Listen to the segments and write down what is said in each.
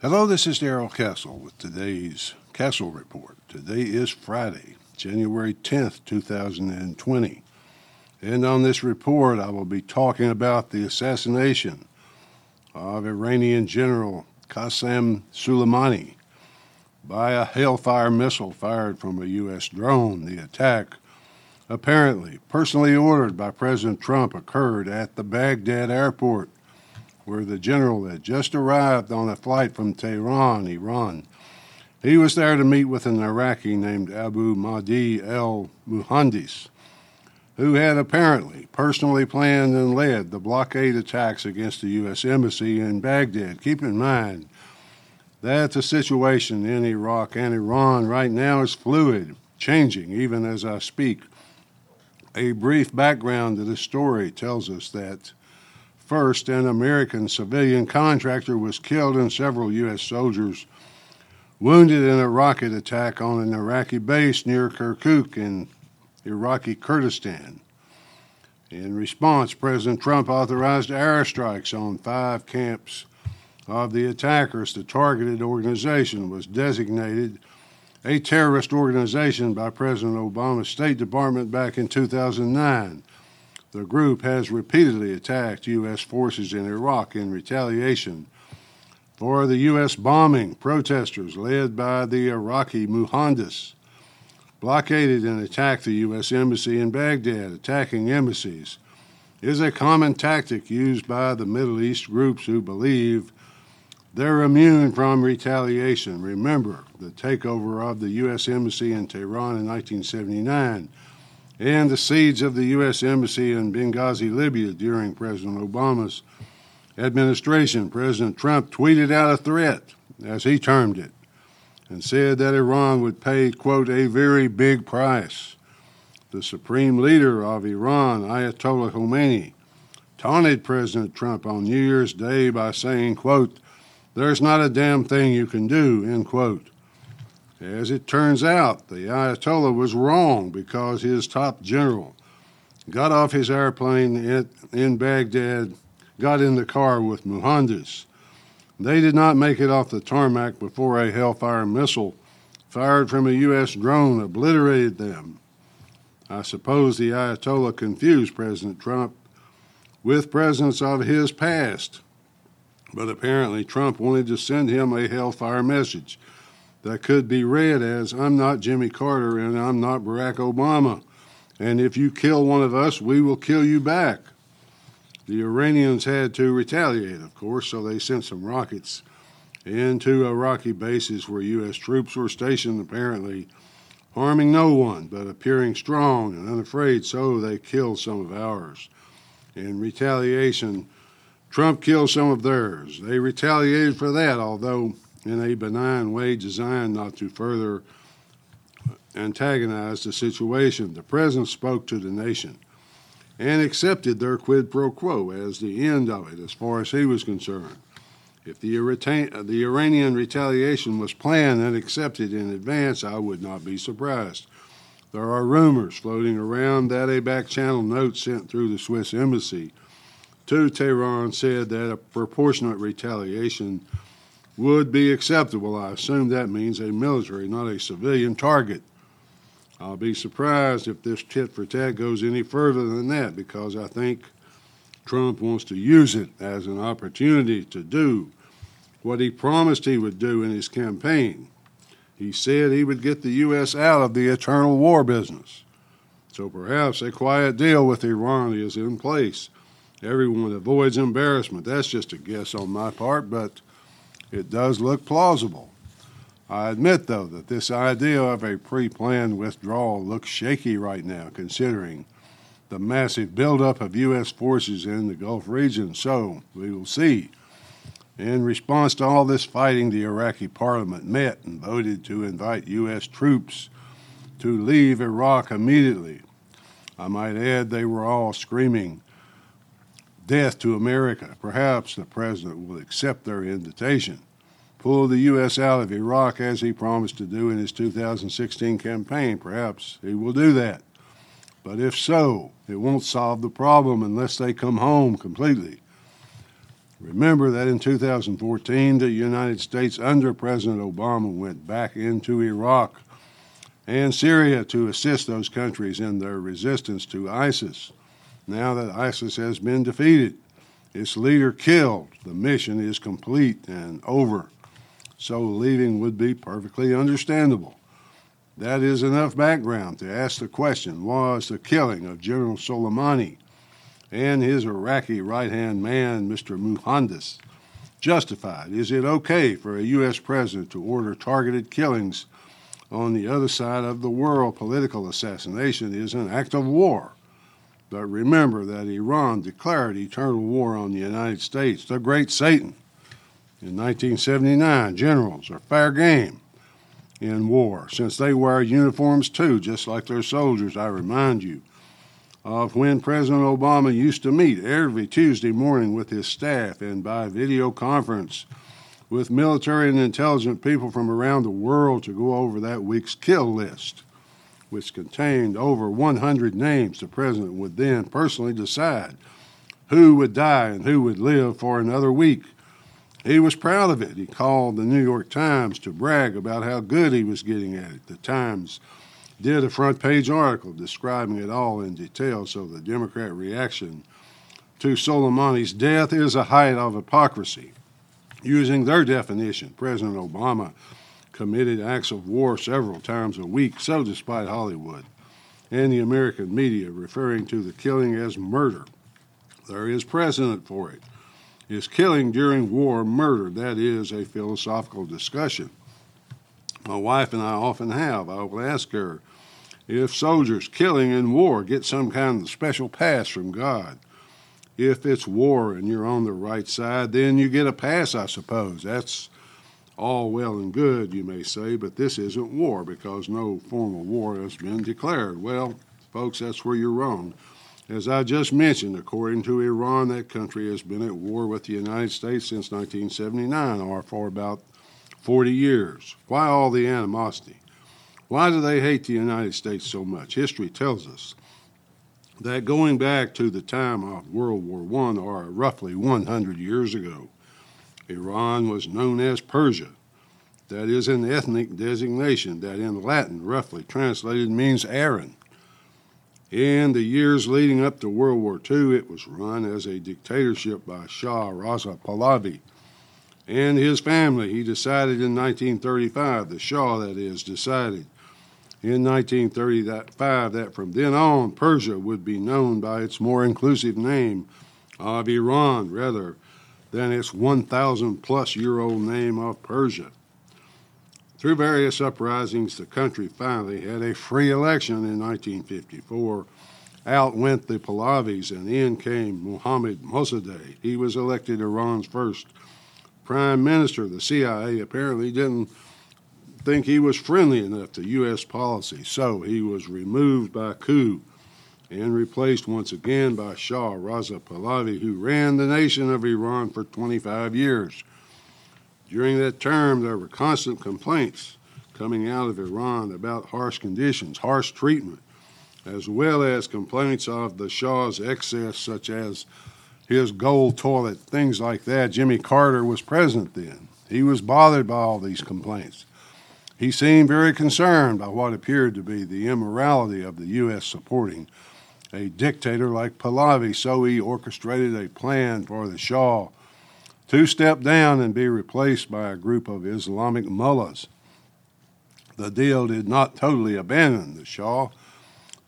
Hello, this is Darrell Castle with today's Castle Report. Today is Friday, January 10th, 2020. And on this report, I will be talking about the assassination of Iranian General Qassem Soleimani by a Hellfire missile fired from a U.S. drone. The attack, apparently personally ordered by President Trump, occurred at the Baghdad airport where the general had just arrived on a flight from Tehran, Iran. He was there to meet with an Iraqi named Abu Mahdi el Muhandis, who had apparently personally planned and led the blockade attacks against the U.S. Embassy in Baghdad. Keep in mind that the situation in Iraq and Iran right now is fluid, changing even as I speak. A brief background to the story tells us that First, an American civilian contractor was killed and several U.S. soldiers wounded in a rocket attack on an Iraqi base near Kirkuk in Iraqi Kurdistan. In response, President Trump authorized airstrikes on five camps of the attackers. The targeted organization was designated a terrorist organization by President Obama's State Department back in 2009. The group has repeatedly attacked U.S. forces in Iraq in retaliation for the U.S. bombing protesters led by the Iraqi Muhandis blockaded and attacked the U.S. Embassy in Baghdad. Attacking embassies is a common tactic used by the Middle East groups who believe they're immune from retaliation. Remember the takeover of the U.S. Embassy in Tehran in 1979 and the siege of the U.S. Embassy in Benghazi, Libya during President Obama's administration. President Trump tweeted out a threat, as he termed it, and said that Iran would pay, quote, a very big price. The supreme leader of Iran, Ayatollah Khomeini, taunted President Trump on New Year's Day by saying, quote, there's not a damn thing you can do, end quote. As it turns out, the Ayatollah was wrong because his top general got off his airplane in Baghdad, got in the car with Muhandis. They did not make it off the tarmac before a Hellfire missile fired from a U.S. drone obliterated them. I suppose the Ayatollah confused President Trump with presidents of his past, but apparently Trump wanted to send him a Hellfire message that could be read as I'm not Jimmy Carter and I'm not Barack Obama. And if you kill one of us, we will kill you back. The Iranians had to retaliate, of course, so they sent some rockets into Iraqi bases where U.S. troops were stationed, apparently harming no one, but appearing strong and unafraid, so they killed some of ours. In retaliation, Trump killed some of theirs. They retaliated for that, although in a benign way designed not to further antagonize the situation. The president spoke to the nation and accepted their quid pro quo as the end of it, as far as he was concerned. If the, the Iranian retaliation was planned and accepted in advance, I would not be surprised. There are rumors floating around that a back channel note sent through the Swiss embassy to Tehran said that a proportionate retaliation would be acceptable. I assume that means a military, not a civilian target. I'll be surprised if this tit for tat goes any further than that because I think Trump wants to use it as an opportunity to do what he promised he would do in his campaign. He said he would get the U.S. out of the eternal war business. So perhaps a quiet deal with Iran is in place. Everyone avoids embarrassment. That's just a guess on my part, but it does look plausible. I admit, though, that this idea of a pre planned withdrawal looks shaky right now, considering the massive buildup of U.S. forces in the Gulf region. So we will see. In response to all this fighting, the Iraqi parliament met and voted to invite U.S. troops to leave Iraq immediately. I might add they were all screaming, death to America. Perhaps the president will accept their invitation, pull the U.S. out of Iraq as he promised to do in his 2016 campaign. Perhaps he will do that. But if so, it won't solve the problem unless they come home completely. Remember that in 2014, the United States under President Obama went back into Iraq and Syria to assist those countries in their resistance to ISIS. Now that ISIS has been defeated, its leader killed, the mission is complete and over. So leaving would be perfectly understandable. That is enough background to ask the question was the killing of General Soleimani and his Iraqi right hand man, Mr. Muhandis, justified? Is it okay for a U.S. president to order targeted killings on the other side of the world? Political assassination is an act of war. But remember that Iran declared eternal war on the United States, the great Satan. In 1979, generals are fair game in war, since they wear uniforms too, just like their soldiers, I remind you of when President Obama used to meet every Tuesday morning with his staff and by video conference with military and intelligent people from around the world to go over that week's kill list, which contained over 100 names. The president would then personally decide who would die and who would live for another week. He was proud of it. He called the New York Times to brag about how good he was getting at it. The Times did a front page article describing it all in detail, so the Democrat reaction to Soleimani's death is a height of hypocrisy. Using their definition, President Obama committed acts of war several times a week, so despite Hollywood and the American media referring to the killing as murder, there is precedent for it. Is killing during war murder? That is a philosophical discussion. My wife and I often have. I will ask her, if soldiers killing in war get some kind of special pass from God, if it's war and you're on the right side, then you get a pass, I suppose. That's all well and good, you may say, but this isn't war because no formal war has been declared. Well, folks, that's where you're wrong. As I just mentioned, according to Iran, that country has been at war with the United States since 1979, or for about 40 years. Why all the animosity? Why do they hate the United States so much? History tells us that going back to the time of World War I, or roughly 100 years ago, Iran was known as Persia. That is an ethnic designation that in Latin, roughly translated, means Aryan. In the years leading up to World War II, it was run as a dictatorship by Shah Reza Pahlavi and his family. He decided in 1935, the Shah, that is, decided in 1935 that from then on Persia would be known by its more inclusive name of Iran rather than its 1,000 plus year old name of Persia. Through various uprisings, the country finally had a free election in 1954. Out went the Pahlavis, and in came Mohammad Mossadegh. He was elected Iran's first prime minister. The CIA apparently didn't think he was friendly enough to U.S. policy, so he was removed by coup and replaced once again by Shah Reza Pahlavi, who ran the nation of Iran for 25 years. During that term, there were constant complaints coming out of Iran about harsh conditions, harsh treatment, as well as complaints of the Shah's excess, such as his gold toilet, things like that. Jimmy Carter was president then. He was bothered by all these complaints. He seemed very concerned by what appeared to be the immorality of the U.S. supporting a dictator like Pahlavi, so he orchestrated a plan for the Shah to step down and be replaced by a group of Islamic mullahs. The deal did not totally abandon the Shah,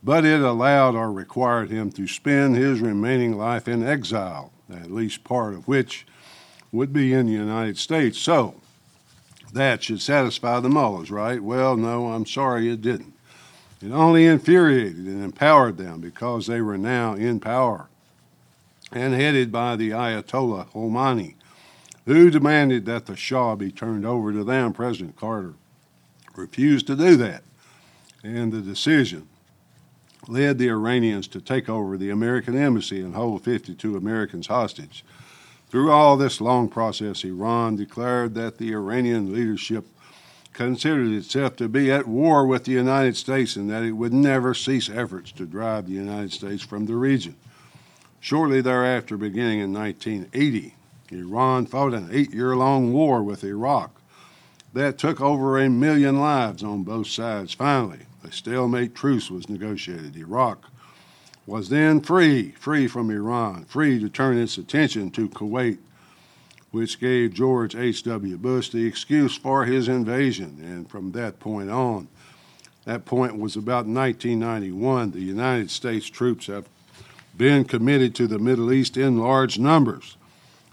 but it allowed or required him to spend his remaining life in exile, at least part of which would be in the United States. So, that should satisfy the mullahs, right? Well, no, I'm sorry it didn't. It only infuriated and empowered them because they were now in power and headed by the Ayatollah Khomeini, who demanded that the Shah be turned over to them. President Carter refused to do that, and the decision led the Iranians to take over the American embassy and hold 52 Americans hostage. Through all this long process, Iran declared that the Iranian leadership considered itself to be at war with the United States and that it would never cease efforts to drive the United States from the region. Shortly thereafter, beginning in 1980, Iran fought an eight year long war with Iraq that took over a million lives on both sides. Finally, a stalemate truce was negotiated. Iraq was then free, free from Iran, free to turn its attention to Kuwait, which gave George H.W. Bush the excuse for his invasion. And from that point on, that point was about 1991. The United States troops have been committed to the Middle East in large numbers.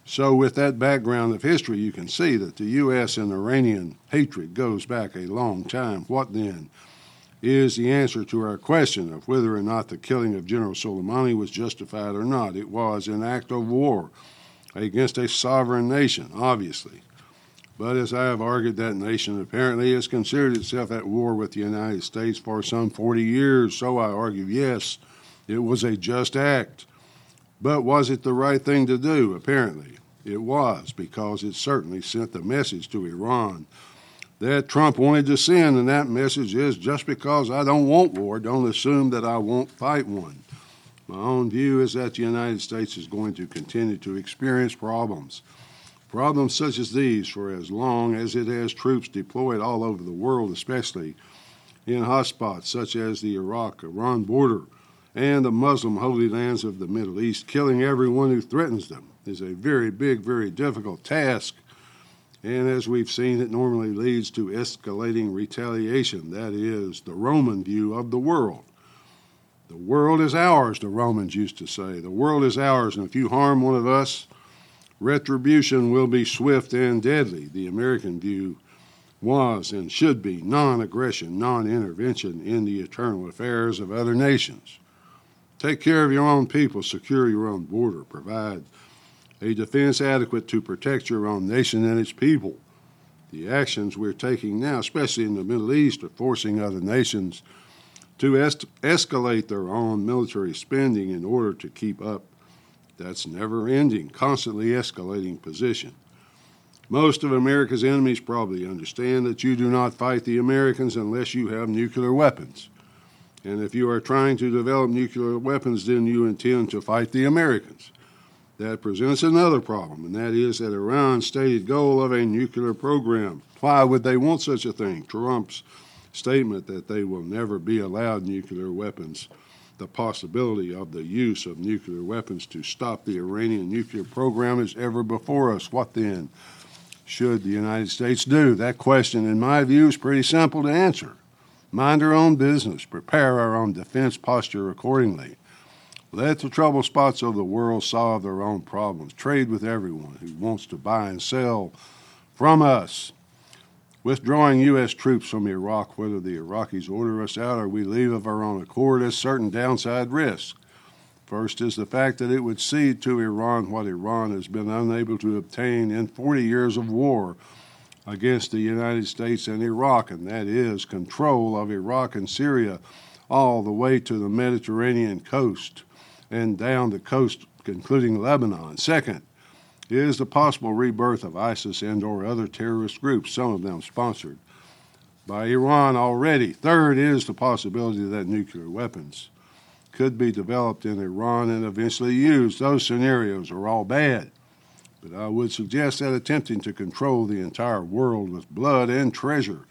So, with that background of history, you can see that the U.S. and Iranian hatred goes back a long time. What then is the answer to our question of whether or not the killing of General Soleimani was justified or not? It was an act of war against a sovereign nation, obviously. But as I have argued, that nation apparently has considered itself at war with the United States for some 40 years. So I argue, yes, it was a just act. But was it the right thing to do? Apparently, it was, because it certainly sent the message to Iran that Trump wanted to send, and that message is just because I don't want war, don't assume that I won't fight one. My own view is that the United States is going to continue to experience problems. Problems such as these for as long as it has troops deployed all over the world, especially in hotspots such as the Iraq Iran border and the Muslim holy lands of the Middle East, killing everyone who threatens them is a very big, very difficult task. And as we've seen, it normally leads to escalating retaliation. That is the Roman view of the world. The world is ours, the Romans used to say. The world is ours, and if you harm one of us, retribution will be swift and deadly. The American view was and should be non aggression, non intervention in the eternal affairs of other nations. Take care of your own people, secure your own border, provide a defense adequate to protect your own nation and its people. The actions we're taking now, especially in the Middle East, are forcing other nations to es- escalate their own military spending in order to keep up. That's never ending, constantly escalating position. Most of America's enemies probably understand that you do not fight the Americans unless you have nuclear weapons. And if you are trying to develop nuclear weapons, then you intend to fight the Americans. That presents another problem, and that is that Iran's stated goal of a nuclear program. Why would they want such a thing? Trump's statement that they will never be allowed nuclear weapons, the possibility of the use of nuclear weapons to stop the Iranian nuclear program is ever before us. What then should the United States do? That question, in my view, is pretty simple to answer mind our own business, prepare our own defense posture accordingly. Let the trouble spots of the world solve their own problems. Trade with everyone who wants to buy and sell from us. Withdrawing U.S. troops from Iraq, whether the Iraqis order us out or we leave of our own accord, has certain downside risks. First is the fact that it would cede to Iran what Iran has been unable to obtain in 40 years of war against the United States and Iraq, and that is control of Iraq and Syria all the way to the Mediterranean coast and down the coast, including Lebanon. Second is the possible rebirth of ISIS and or other terrorist groups, some of them sponsored by Iran already. Third is the possibility that nuclear weapons could be developed in Iran and eventually used. Those scenarios are all bad. But I would suggest that attempting to control the entire world with blood and treasure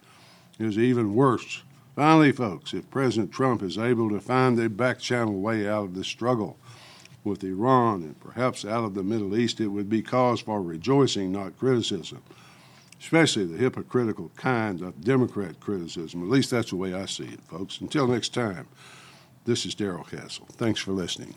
is even worse. Finally, folks, if President Trump is able to find a back channel way out of this struggle with Iran and perhaps out of the Middle East, it would be cause for rejoicing, not criticism, especially the hypocritical kind of Democrat criticism. At least that's the way I see it, folks. Until next time, this is Darrell Castle. Thanks for listening.